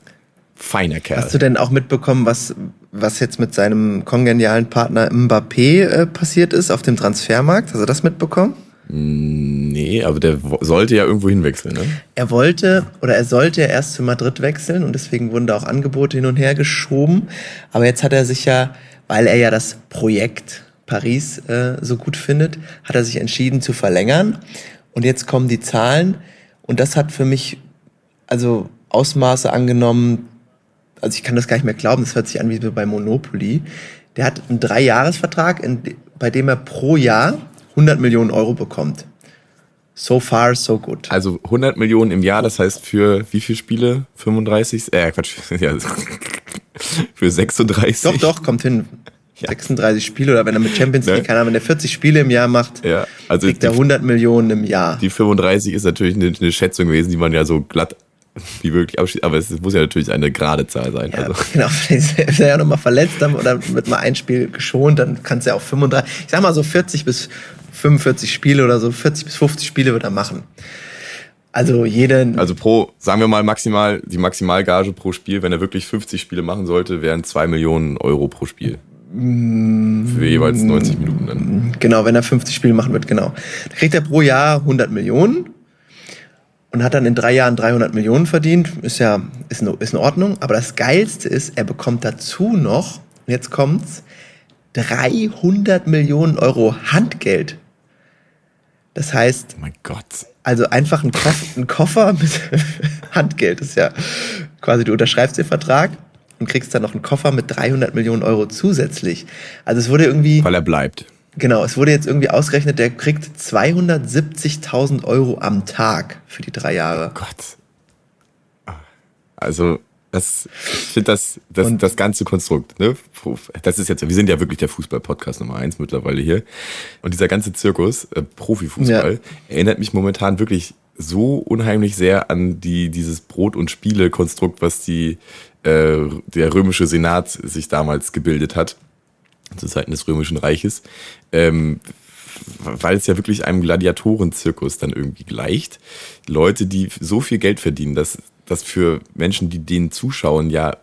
feiner Kerl. Hast du denn auch mitbekommen, was, was jetzt mit seinem kongenialen Partner Mbappé äh, passiert ist auf dem Transfermarkt? Hast du das mitbekommen? Nee, aber der sollte ja irgendwo hinwechseln, ne? Er wollte oder er sollte ja erst zu Madrid wechseln und deswegen wurden da auch Angebote hin und her geschoben. Aber jetzt hat er sich ja, weil er ja das Projekt Paris äh, so gut findet, hat er sich entschieden zu verlängern. Und jetzt kommen die Zahlen und das hat für mich also Ausmaße angenommen, also ich kann das gar nicht mehr glauben, das hört sich an wie bei Monopoly. Der hat einen Dreijahresvertrag, bei dem er pro Jahr 100 Millionen Euro bekommt. So far, so good. Also 100 Millionen im Jahr, das heißt für wie viele Spiele? 35? Äh, Quatsch. Ja, für 36? Doch, doch, kommt hin. Ja. 36 Spiele oder wenn er mit Champions League, Ne? keine Ahnung, wenn er 40 Spiele im Jahr macht, Ja, also kriegt er die- 100 Millionen im Jahr. Die 35 ist natürlich eine, eine Schätzung gewesen, die man ja so glatt wie wirklich abschließt. Aber es muss ja natürlich eine gerade Zahl sein. Ja, Also, genau, vielleicht ist er ja nochmal verletzt dann, oder wird mal ein Spiel geschont, dann kann es ja auch 35, ich sag mal so 40 bis 45 Spiele oder so, 40 bis 50 Spiele wird er machen. Also jeden, also pro, sagen wir mal maximal, die Maximalgage pro Spiel, wenn er wirklich 50 Spiele machen sollte, wären 2 Millionen Euro pro Spiel. Für jeweils 90 Minuten dann. genau, wenn er 50 Spiele machen wird, genau. Da kriegt er pro Jahr 100 Millionen und hat dann in drei Jahren 300 Millionen verdient. Ist ja, ist in, ist in Ordnung. Aber das Geilste ist, er bekommt dazu noch, jetzt kommt's, 300 Millionen Euro Handgeld. Das heißt, Oh mein Gott. Also einfach ein, Koff ein Koffer mit Handgeld ist ja quasi, du unterschreibst den Vertrag und kriegst dann noch einen Koffer mit 300 Millionen Euro zusätzlich. Also es wurde irgendwie, Weil er bleibt. genau, es wurde jetzt irgendwie ausgerechnet, der kriegt 270.000 Euro am Tag für die drei Jahre. Gott. Also, das, ich finde das, das, Und- das ganze Konstrukt, ne? Das ist jetzt, wir sind ja wirklich der Fußball-Podcast Nummer eins mittlerweile hier. Und dieser ganze Zirkus, äh, Profifußball, erinnert mich momentan wirklich so unheimlich sehr an die, dieses Brot- und Spiele-Konstrukt, was die, äh, der römische Senat sich damals gebildet hat, zu Zeiten des Römischen Reiches. Ähm, weil es ja wirklich einem Gladiatorenzirkus dann irgendwie gleicht. Leute, die so viel Geld verdienen, dass das für Menschen, die denen zuschauen, ja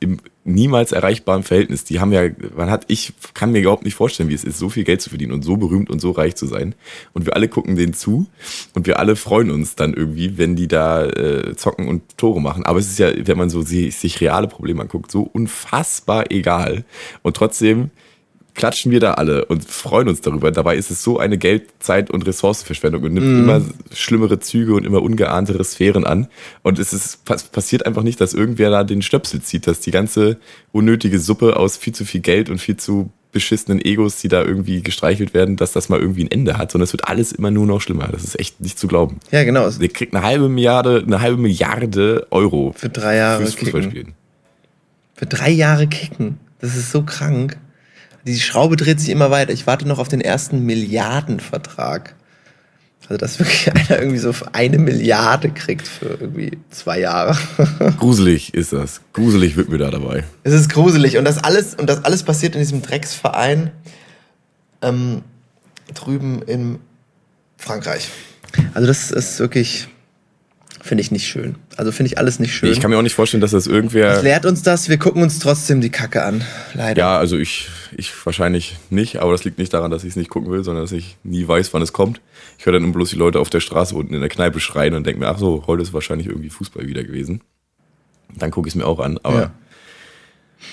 im niemals erreichbaren Verhältnis. Die haben ja, man hat, ich kann mir überhaupt nicht vorstellen, wie es ist, so viel Geld zu verdienen und so berühmt und so reich zu sein. Und wir alle gucken denen zu und wir alle freuen uns dann irgendwie, wenn die da äh, zocken und Tore machen. Aber es ist ja, wenn man so sich, sich reale Probleme anguckt, so unfassbar egal. Und trotzdem klatschen wir da alle und freuen uns darüber. Dabei ist es so eine Geld-, Zeit- und Ressourcenverschwendung und nimmt immer schlimmere Züge und immer ungeahntere Sphären an. Und es ist, pass- passiert einfach nicht, dass irgendwer da den Stöpsel zieht, dass die ganze unnötige Suppe aus viel zu viel Geld und viel zu beschissenen Egos, die da irgendwie gestreichelt werden, dass das mal irgendwie ein Ende hat, sondern es wird alles immer nur noch schlimmer. Das ist echt nicht zu glauben. Ja, genau. Der kriegt eine halbe Milliarde, eine halbe Milliarde Euro Für drei Jahre fürs kicken. Fußballspielen. Für drei Jahre kicken. Das ist so krank. Die Schraube dreht sich immer weiter. Ich warte noch auf den ersten Milliardenvertrag. Also, dass wirklich einer irgendwie so eine Milliarde kriegt für irgendwie zwei Jahre. Gruselig ist das. Gruselig wird mir da dabei. Es ist gruselig. Und das alles, und das alles passiert in diesem Drecksverein ähm, drüben in Frankreich. Also, das ist wirklich, finde ich nicht schön. Also, finde ich alles nicht schön. Ich kann mir auch nicht vorstellen, dass das irgendwer. Was lehrt uns das? Wir gucken uns trotzdem die Kacke an. Leider. Ja, also ich, ich wahrscheinlich nicht, aber das liegt nicht daran, dass ich es nicht gucken will, sondern dass ich nie weiß, wann es kommt. Ich höre dann immer bloß die Leute auf der Straße unten in der Kneipe schreien und denke mir, ach so, heute ist wahrscheinlich irgendwie Fußball wieder gewesen. Dann gucke ich es mir auch an, aber Ja.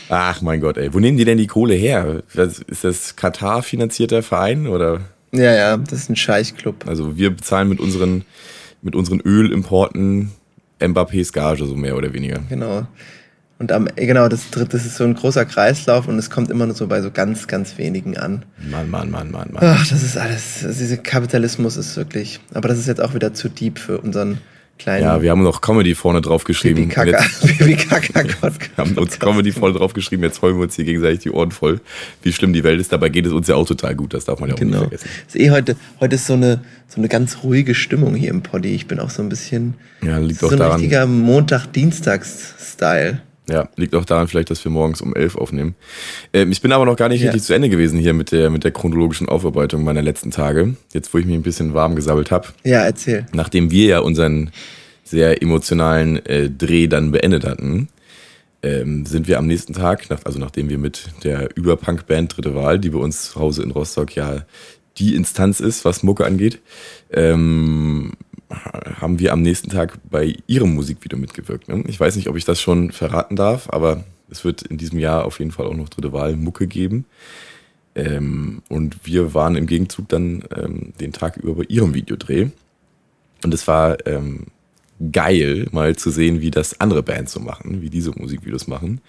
ach mein Gott, ey, wo nehmen die denn die Kohle her? Ist das Katar finanzierter Verein oder? Ja, ja, das ist ein Scheichclub. Also wir bezahlen mit unseren, mit unseren Ölimporten Mbappés Gage, so mehr oder weniger. Genau. Und am, genau, das dritte, ist so ein großer Kreislauf und es kommt immer nur so bei so ganz, ganz wenigen an. Mann, Mann, Mann, Mann, Mann. Ach, das ist alles, also dieser Kapitalismus ist wirklich, aber das ist jetzt auch wieder zu deep für unseren kleinen Ja, wir haben noch Comedy vorne drauf geschrieben. Pipi Kaka, Pipi Kaka Podcast. Wir haben uns Comedy voll drauf geschrieben, jetzt heulen wir uns hier gegenseitig die Ohren voll, wie schlimm die Welt ist. Dabei geht es uns ja auch total gut, das darf man ja auch Genau. nicht vergessen. Ist eh heute, heute ist so eine, so eine ganz ruhige Stimmung hier im Poddy. Ich bin auch so ein bisschen, Ja, liegt auch so ein daran, richtiger Montag-Dienstags-Style. Ja, liegt auch daran vielleicht, dass wir morgens um elf aufnehmen. Ähm, ich bin aber noch gar nicht Ja. richtig zu Ende gewesen hier mit der, mit der chronologischen Aufarbeitung meiner letzten Tage. Jetzt, wo ich mich ein bisschen warm gesabbelt habe. Ja, erzähl. Nachdem wir ja unseren sehr emotionalen äh, Dreh dann beendet hatten, ähm, sind wir am nächsten Tag, nach, also nachdem wir mit der Überpunk-Band Dritte Wahl, die bei uns zu Hause in Rostock ja die Instanz ist, was Mucke angeht, ähm, haben wir am nächsten Tag bei ihrem Musikvideo mitgewirkt. Ne? Ich weiß nicht, ob ich das schon verraten darf, aber es wird in diesem Jahr auf jeden Fall auch noch Dritte Wahl Mucke geben. Ähm, und wir waren im Gegenzug dann ähm, den Tag über bei ihrem Videodreh. Und es war ähm, geil, mal zu sehen, wie das andere Bands so machen, wie diese Musikvideos machen.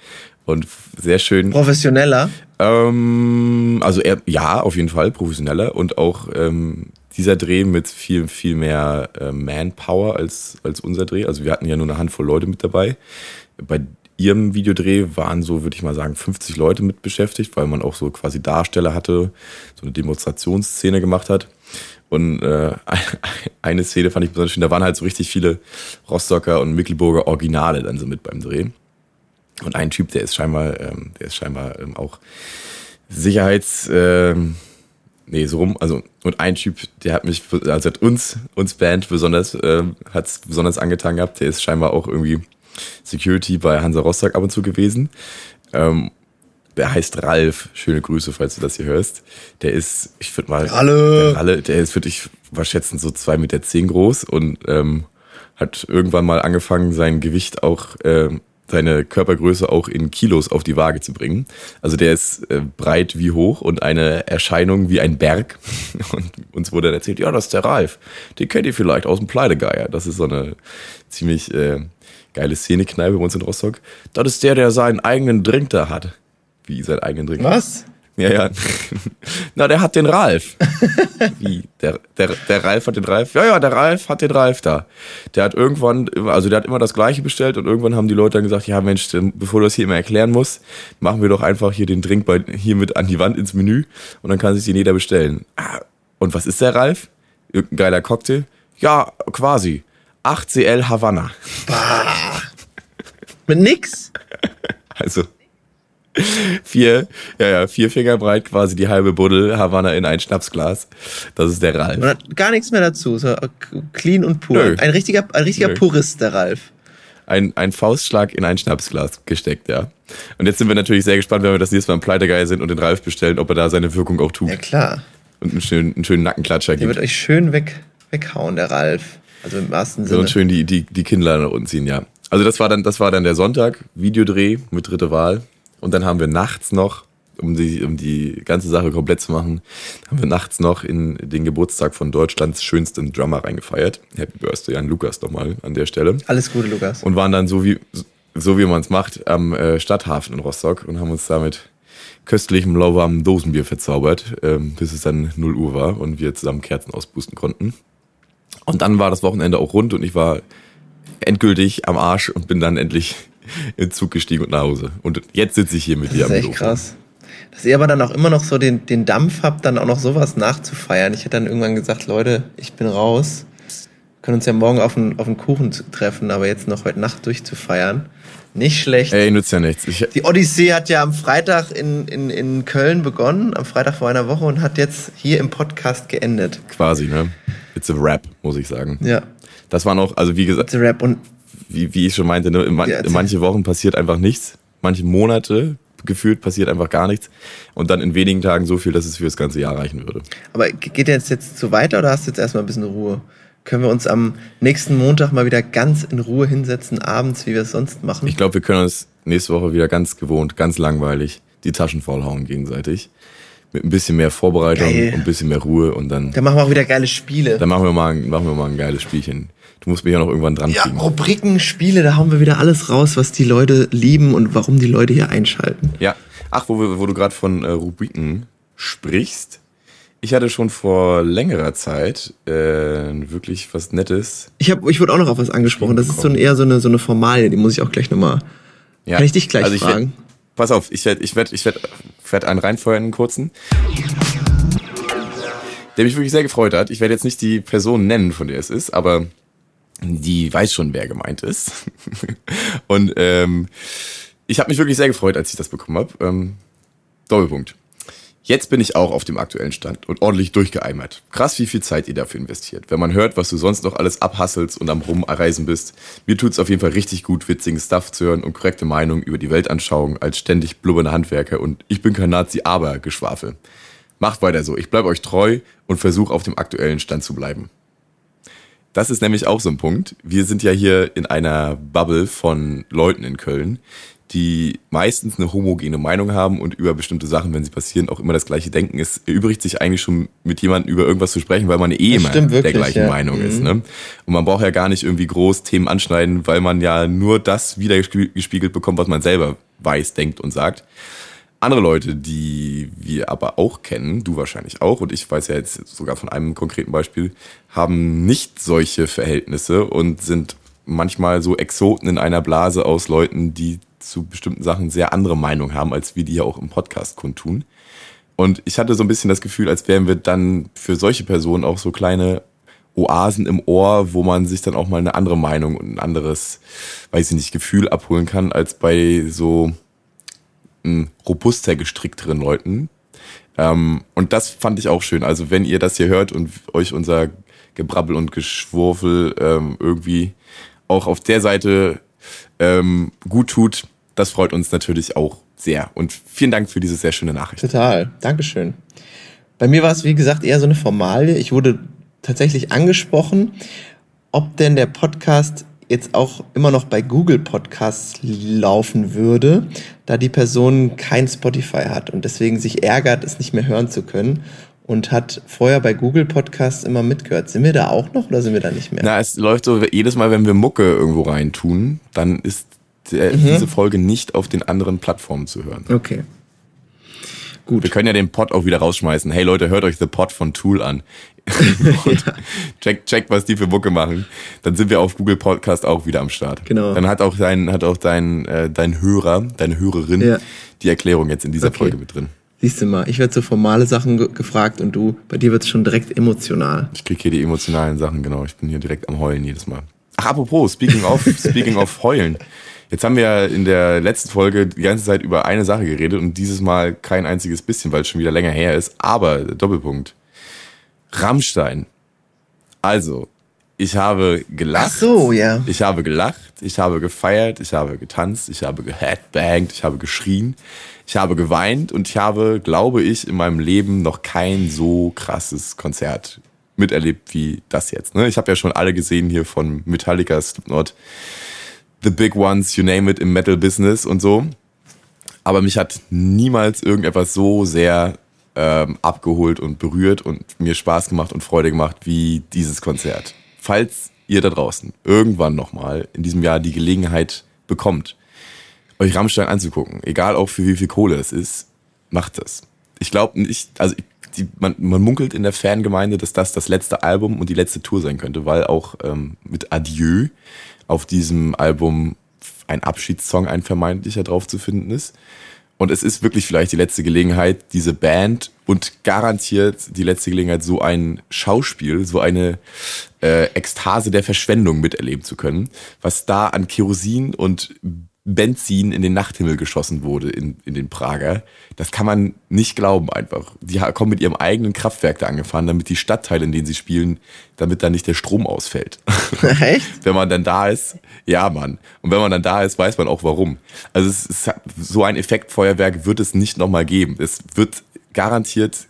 Und sehr schön. Professioneller? Ähm, also er, ja, auf jeden Fall professioneller und auch ähm, dieser Dreh mit viel, viel mehr äh, Manpower als, als unser Dreh. Also wir hatten ja nur eine Handvoll Leute mit dabei. Bei ihrem Videodreh waren so, würde ich mal sagen, 50 Leute mit beschäftigt, weil man auch so quasi Darsteller hatte, so eine Demonstrationsszene gemacht hat. Und äh, eine Szene fand ich besonders schön, da waren halt so richtig viele Rostocker und Mickelburger Originale dann so mit beim Dreh. Und ein Typ, der ist scheinbar, ähm, der ist scheinbar ähm, auch Sicherheits, ähm, nee, so rum, also, und ein Typ, der hat mich, also hat uns, uns Band besonders, ähm, hat's besonders angetan gehabt, der ist scheinbar auch irgendwie Security bei Hansa Rostock ab und zu gewesen. Ähm, der heißt Ralf. Schöne Grüße, falls du das hier hörst. Der ist, ich würde mal, Ralle. der, Ralle, der ist, würde ich mal schätzen, so zwei Meter zehn groß und ähm, hat irgendwann mal angefangen, sein Gewicht auch, ähm, seine Körpergröße auch in Kilos auf die Waage zu bringen. Also der ist äh, breit wie hoch und eine Erscheinung wie ein Berg. Und uns wurde dann erzählt, ja, das ist der Ralf. Den kennt ihr vielleicht aus dem Pleidegeier. Das ist so eine ziemlich äh, geile Szenekneipe bei uns in Rostock. Das ist der, der seinen eigenen Drink da hat. Wie seinen eigenen Drink? Was? Ja, ja. Na, der hat den Ralf. Wie? Der, der, der Ralf hat den Ralf? Ja, ja, der Ralf hat den Ralf da. Der hat irgendwann, also der hat immer das Gleiche bestellt und irgendwann haben die Leute dann gesagt, ja Mensch, bevor du das hier immer erklären musst, machen wir doch einfach hier den Drink bei, hier mit an die Wand ins Menü und dann kann sich den jeder bestellen. Ah, und was ist der Ralf? Irgendein geiler Cocktail? Ja, quasi. 8CL Havanna. Mit nix? Also vier, ja, ja, vier Finger breit quasi die halbe Buddel Havanna in ein Schnapsglas. Das ist der Ralf. Und hat gar nichts mehr dazu. So clean und pur. Nö. Ein richtiger, ein richtiger Nö. Purist, der Ralf. Ein, ein Faustschlag in ein Schnapsglas gesteckt, ja. Und jetzt sind wir natürlich sehr gespannt, wenn wir das nächste Mal im Pleitegeil sind und den Ralf bestellen, ob er da seine Wirkung auch tut. Ja klar. Und einen schönen, einen schönen Nackenklatscher Der gibt. wird euch schön weg, weghauen, der Ralf. Also im wahrsten So Sinne. und schön die, die, die Kinder nach unten ziehen, ja. Also das war dann, das war dann der Sonntag, Videodreh mit dritte Wahl. Und dann haben wir nachts noch, um die, um die ganze Sache komplett zu machen, haben wir nachts noch in den Geburtstag von Deutschlands schönstem Drummer reingefeiert. Happy Birthday an Lukas nochmal an der Stelle. Alles Gute, Lukas. Und waren dann so wie, so wie man es macht, am äh, Stadthafen in Rostock und haben uns da mit köstlichem, lauwarmem Dosenbier verzaubert, ähm, bis es dann 0 Uhr war und wir zusammen Kerzen auspusten konnten. Und dann war das Wochenende auch rund und ich war endgültig am Arsch und bin dann endlich in den Zug gestiegen und nach Hause. Und jetzt sitze ich hier mit Das dir ist am echt Mikrofon. krass. Dass ihr aber dann auch immer noch so den, den Dampf habt, dann auch noch sowas nachzufeiern. Ich hätte dann irgendwann gesagt, Leute, ich bin raus. Wir können uns ja morgen auf einen, auf einen Kuchen treffen, aber jetzt noch heute Nacht durchzufeiern. Nicht schlecht. Ey, nützt ja nichts. Ich, Die Odyssee hat ja am Freitag in, in, in Köln begonnen, am Freitag vor einer Woche und hat jetzt hier im Podcast geendet. quasi, ne? It's a rap, muss ich sagen. Ja, Das war noch, also wie gesagt, The Rap. Und wie, wie ich schon meinte, ne, in, man, in manche Wochen passiert einfach nichts. Manche Monate gefühlt passiert einfach gar nichts. Und dann in wenigen Tagen so viel, dass es für das ganze Jahr reichen würde. Aber geht der jetzt, jetzt so weiter oder hast du jetzt erstmal ein bisschen Ruhe? Können wir uns am nächsten Montag mal wieder ganz in Ruhe hinsetzen, abends, wie wir es sonst machen? Ich glaube, wir können uns nächste Woche wieder ganz gewohnt, ganz langweilig die Taschen vollhauen gegenseitig. Mit ein bisschen mehr Vorbereitung Geil. und ein bisschen mehr Ruhe und dann, Dann machen wir auch wieder geile Spiele. dann machen wir mal, machen wir mal ein geiles Spielchen. Du musst mich ja noch irgendwann dran Ja, kriegen. Rubriken, Spiele, da hauen wir wieder alles raus, was die Leute lieben und warum die Leute hier einschalten. Ja. Ach, wo, wo du gerade von äh, Rubriken sprichst. Ich hatte schon vor längerer Zeit äh, wirklich was Nettes. Ich, hab, ich wurde auch noch auf was angesprochen. Das ist so ein, eher so eine, so eine Formalie, die muss ich auch gleich nochmal. Ja. Kann ich dich gleich also ich werd- fragen? pass auf, ich werde ich werd, ich werd, werd einen reinfeuern, einen kurzen. Der mich wirklich sehr gefreut hat. Ich werde jetzt nicht die Person nennen, von der es ist, aber die weiß schon, wer gemeint ist. Und ähm, ich habe mich wirklich sehr gefreut, als ich das bekommen habe. Ähm, Doppelpunkt. Jetzt bin ich auch auf dem aktuellen Stand und ordentlich durchgeeimert. Krass, wie viel Zeit ihr dafür investiert. Wenn man hört, was du sonst noch alles abhasselst und am Rumreisen bist. Mir tut's auf jeden Fall richtig gut, witzigen Stuff zu hören und korrekte Meinungen über die Weltanschauung als ständig blubbernde Handwerker und ich bin kein Nazi, aber Geschwafel. Macht weiter so. Ich bleibe euch treu und versuche auf dem aktuellen Stand zu bleiben. Das ist nämlich auch so ein Punkt. Wir sind ja hier in einer Bubble von Leuten in Köln, die meistens eine homogene Meinung haben und über bestimmte Sachen, wenn sie passieren, auch immer das gleiche denken. Es erübrigt sich eigentlich schon mit jemandem über irgendwas zu sprechen, weil man eh immer wirklich, der gleichen ja. Meinung mhm. ist. Ne? Und man braucht ja gar nicht irgendwie groß Themen anschneiden, weil man ja nur das wieder gespiegelt bekommt, was man selber weiß, denkt und sagt. Andere Leute, die wir aber auch kennen, du wahrscheinlich auch, und ich weiß ja jetzt sogar von einem konkreten Beispiel, haben nicht solche Verhältnisse und sind manchmal so Exoten in einer Blase aus Leuten, die zu bestimmten Sachen sehr andere Meinung haben, als wir die ja auch im Podcast kundtun. Und ich hatte so ein bisschen das Gefühl, als wären wir dann für solche Personen auch so kleine Oasen im Ohr, wo man sich dann auch mal eine andere Meinung und ein anderes, weiß ich nicht, Gefühl abholen kann, als bei so robuster gestrickteren Leuten. Ähm, und das fand ich auch schön. Also wenn ihr das hier hört und euch unser Gebrabbel und Geschwurfel ähm, irgendwie auch auf der Seite ähm, gut tut, das freut uns natürlich auch sehr. Und vielen Dank für diese sehr schöne Nachricht. Total, Dankeschön. Bei mir war es, wie gesagt, eher so eine Formalie. Ich wurde tatsächlich angesprochen, ob denn der Podcast jetzt auch immer noch bei Google Podcasts laufen würde, da die Person kein Spotify hat und deswegen sich ärgert, es nicht mehr hören zu können und hat vorher bei Google Podcasts immer mitgehört. Sind wir da auch noch oder sind wir da nicht mehr? Na, es läuft so, jedes Mal, wenn wir Mucke irgendwo reintun, dann ist der, mhm. diese Folge nicht auf den anderen Plattformen zu hören. Okay. Gut. Wir können ja den Pod auch wieder rausschmeißen. Hey Leute, hört euch The Pod von Tool an. ja. check, check, was die für Mucke machen. Dann sind wir auf Google Podcast auch wieder am Start. Genau. Dann hat auch dein, hat auch dein, äh, dein Hörer, deine Hörerin ja. die Erklärung jetzt in dieser Okay. Folge mit drin. Siehst du mal, ich werde so formale Sachen ge gefragt und du, bei dir wird es schon direkt emotional. Ich krieg hier die emotionalen Sachen, genau. Ich bin hier direkt am Heulen jedes Mal. Ach, apropos, speaking of, speaking of Heulen. Jetzt haben wir ja in der letzten Folge die ganze Zeit über eine Sache geredet und dieses Mal kein einziges bisschen, weil es schon wieder länger her ist. Aber, Doppelpunkt. Rammstein. Also, ich habe gelacht. Ach so, ja. Ich habe gelacht, ich habe gefeiert, ich habe getanzt, ich habe geheadbanged, ich habe geschrien, ich habe geweint und ich habe, glaube ich, in meinem Leben noch kein so krasses Konzert miterlebt wie das jetzt. Ne? Ich habe ja schon alle gesehen hier von Metallica, Slipknot, The Big Ones, you name it, im Metal-Business und so. Aber mich hat niemals irgendetwas so sehr ähm, abgeholt und berührt und mir Spaß gemacht und Freude gemacht wie dieses Konzert. Falls ihr da draußen irgendwann nochmal in diesem Jahr die Gelegenheit bekommt, euch Rammstein anzugucken, egal auch für wie viel Kohle es ist, macht das. Ich glaube nicht, also die, man, man munkelt in der Fangemeinde, dass das das letzte Album und die letzte Tour sein könnte, weil auch ähm, mit Adieu auf diesem Album ein Abschiedssong, ein vermeintlicher drauf zu finden ist. Und es ist wirklich vielleicht die letzte Gelegenheit, diese Band und garantiert die letzte Gelegenheit, so ein Schauspiel, so eine äh, Ekstase der Verschwendung miterleben zu können, was da an Kerosin und Benzin in den Nachthimmel geschossen wurde in, in den Prager. Das kann man nicht glauben einfach. Die kommen mit ihrem eigenen Kraftwerk da angefahren, damit die Stadtteile, in denen sie spielen, damit da nicht der Strom ausfällt. Echt? wenn man dann da ist, ja, Mann. Und wenn man dann da ist, weiß man auch warum. Also es ist so ein Effektfeuerwerk wird es nicht nochmal geben. Es wird garantiert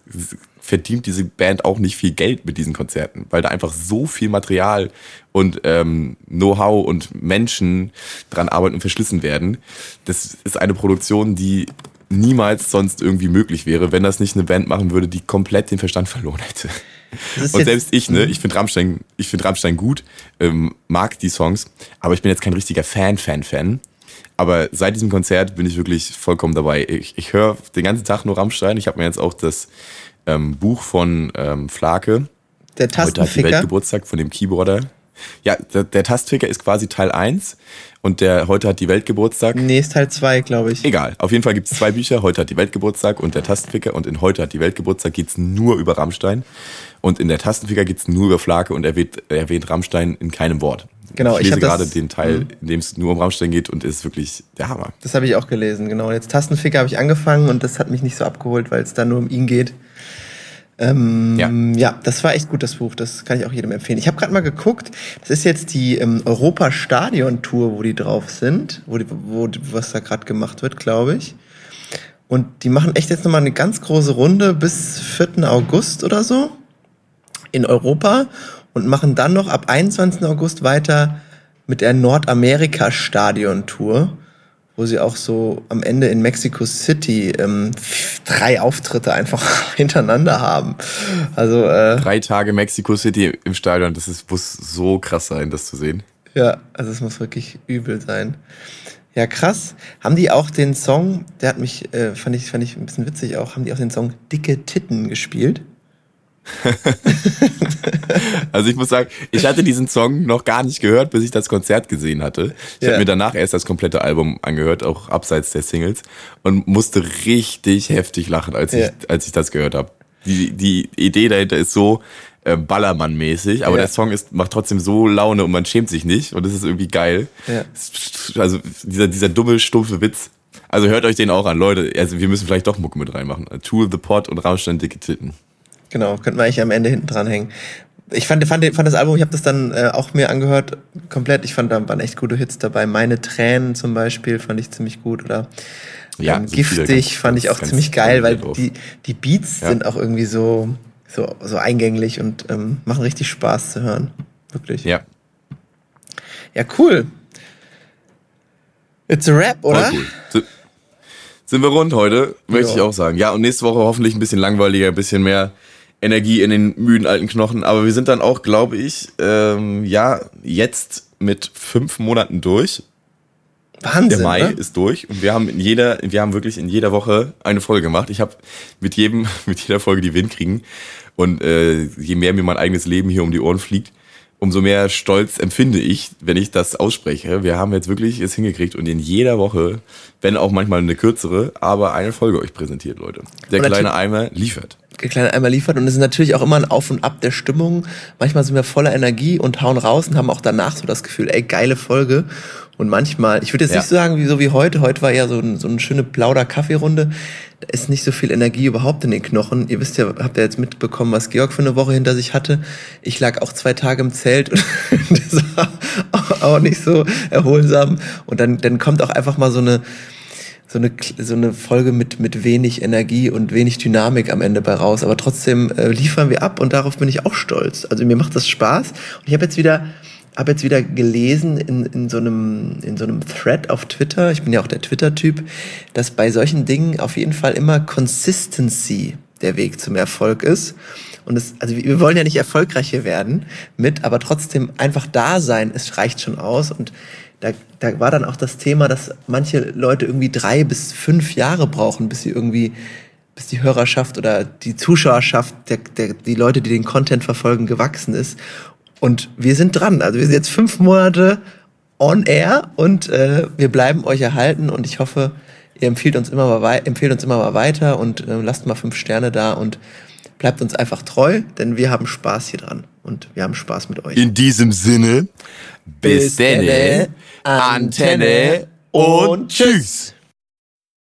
verdient diese Band auch nicht viel Geld mit diesen Konzerten, weil da einfach so viel Material und ähm, Know-how und Menschen dran arbeiten und verschlissen werden. Das ist eine Produktion, die niemals sonst irgendwie möglich wäre, wenn das nicht eine Band machen würde, die komplett den Verstand verloren hätte. Und selbst ich, ne, ich finde Rammstein, ich finde Rammstein gut, ähm, mag die Songs, aber ich bin jetzt kein richtiger Fan, Fan, Fan. Aber seit diesem Konzert bin ich wirklich vollkommen dabei. Ich, ich höre den ganzen Tag nur Rammstein. Ich habe mir jetzt auch das ähm, Buch von ähm, Flake. Der Heute hat die Tastenficker. Weltgeburtstag von dem Keyboarder. Ja, der, der Tastficker ist quasi Teil 1 und der heute hat die Weltgeburtstag. Nee, ist Teil 2, glaube ich. Egal, auf jeden Fall gibt es zwei Bücher. Heute hat die Weltgeburtstag und der Tastenficker. Und in Heute hat die Weltgeburtstag geht's nur über Rammstein. Und in der Tastenficker geht's nur über Flake und erwähnt, erwähnt Rammstein in keinem Wort. Genau, ich ich lese gerade den Teil, Mhm. in dem es nur um Rammstein geht und ist wirklich der Hammer. Das habe ich auch gelesen, genau. Jetzt Tastenficker habe ich angefangen und das hat mich nicht so abgeholt, weil es da nur um ihn geht. Ähm, Ja. ja. das war echt gut, das Buch. Das kann ich auch jedem empfehlen. Ich habe gerade mal geguckt. Das ist jetzt die ähm, Europa-Stadion-Tour, wo die drauf sind, wo, die, wo was da gerade gemacht wird, glaube ich. Und die machen echt jetzt nochmal eine ganz große Runde bis 4. August oder so in Europa und machen dann noch ab 21. August weiter mit der Nordamerika-Stadion-Tour. Wo sie auch so am Ende in Mexico City ähm, drei Auftritte einfach hintereinander haben. Also äh, drei Tage Mexico City im Stadion, das ist, muss so krass sein, das zu sehen. Ja, also es muss wirklich übel sein. Ja, krass. Haben die auch den Song, der hat mich, äh, fand ich, fand ich ein bisschen witzig auch, haben die auch den Song Dicke Titten gespielt? also ich muss sagen, ich hatte diesen Song noch gar nicht gehört, bis ich das Konzert gesehen hatte. Ich ja. habe mir danach erst das komplette Album angehört, auch abseits der Singles, und musste richtig heftig lachen, als ja. ich, als ich das gehört habe. Die, die Idee dahinter ist so äh, Ballermann-mäßig, aber ja. der Song ist, macht trotzdem so Laune und man schämt sich nicht und das ist irgendwie geil. Also dieser, dieser dumme, stumpfe Witz. Also hört euch den auch an, Leute. Also wir müssen vielleicht doch Mucke mit reinmachen. Tool the Pot und Rammstein dicke Titten. Genau, könnten wir eigentlich am Ende hinten dranhängen. Ich fand, fand, fand das Album, ich habe das dann äh, auch mir angehört, komplett. Ich fand, da waren echt gute Hits dabei. Meine Tränen zum Beispiel fand ich ziemlich gut. Oder ja, ähm, Giftig ganz, fand ich auch ziemlich geil, weil die, die Beats ja. sind auch irgendwie so, so, so eingänglich und ähm, machen richtig Spaß zu hören. Wirklich. Ja. Ja, cool. It's a rap, oder? Cool. Sind wir rund heute, möchte ja. ich auch sagen. Ja, und nächste Woche hoffentlich ein bisschen langweiliger, ein bisschen mehr Energie in den müden alten Knochen. Aber wir sind dann auch, glaube ich, ähm, ja, jetzt mit fünf Monaten durch. Wahnsinn. Der Mai ne? ist durch und wir haben in jeder, wir haben wirklich in jeder Woche eine Folge gemacht. Ich habe mit jedem, mit jeder Folge die Wind kriegen und äh, je mehr mir mein eigenes Leben hier um die Ohren fliegt, umso mehr Stolz empfinde ich, wenn ich das ausspreche. Wir haben jetzt wirklich es hingekriegt und in jeder Woche, wenn auch manchmal eine kürzere, aber eine Folge euch präsentiert, Leute. Der kleine Eimer liefert. Kleine Eimer liefert und es ist natürlich auch immer ein Auf und Ab der Stimmung. Manchmal sind wir voller Energie und hauen raus und haben auch danach so das Gefühl, ey, geile Folge. Und manchmal, ich würde jetzt ja. nicht sagen, wie so wie heute, heute war ja so, ein, so eine schöne Plauder-Kaffee-Runde. Da ist nicht so viel Energie überhaupt in den Knochen. Ihr wisst ja, habt ja jetzt mitbekommen, was Georg für eine Woche hinter sich hatte. Ich lag auch zwei Tage im Zelt und das war auch nicht so erholsam. Und dann, dann kommt auch einfach mal so eine, so eine, so eine Folge mit, mit wenig Energie und wenig Dynamik am Ende bei raus. Aber trotzdem äh, liefern wir ab und darauf bin ich auch stolz. Also mir macht das Spaß. Und ich habe jetzt wieder habe jetzt wieder gelesen in, in, so einem, in so einem Thread auf Twitter, ich bin ja auch der Twitter-Typ, dass bei solchen Dingen auf jeden Fall immer Consistency der Weg zum Erfolg ist. Und es, also wir wollen ja nicht erfolgreicher werden mit, aber trotzdem einfach da sein, es reicht schon aus. Und da, da war dann auch das Thema, dass manche Leute irgendwie drei bis fünf Jahre brauchen, bis sie irgendwie bis die Hörerschaft oder die Zuschauerschaft, der, der, die Leute, die den Content verfolgen, gewachsen ist. Und wir sind dran. Also wir sind jetzt fünf Monate on air und äh, wir bleiben euch erhalten und ich hoffe, ihr empfiehlt uns immer mal, empfehlt uns immer mal weiter und äh, lasst mal fünf Sterne da und bleibt uns einfach treu, denn wir haben Spaß hier dran und wir haben Spaß mit euch. In diesem Sinne, bis, bis denne, Antenne und tschüss.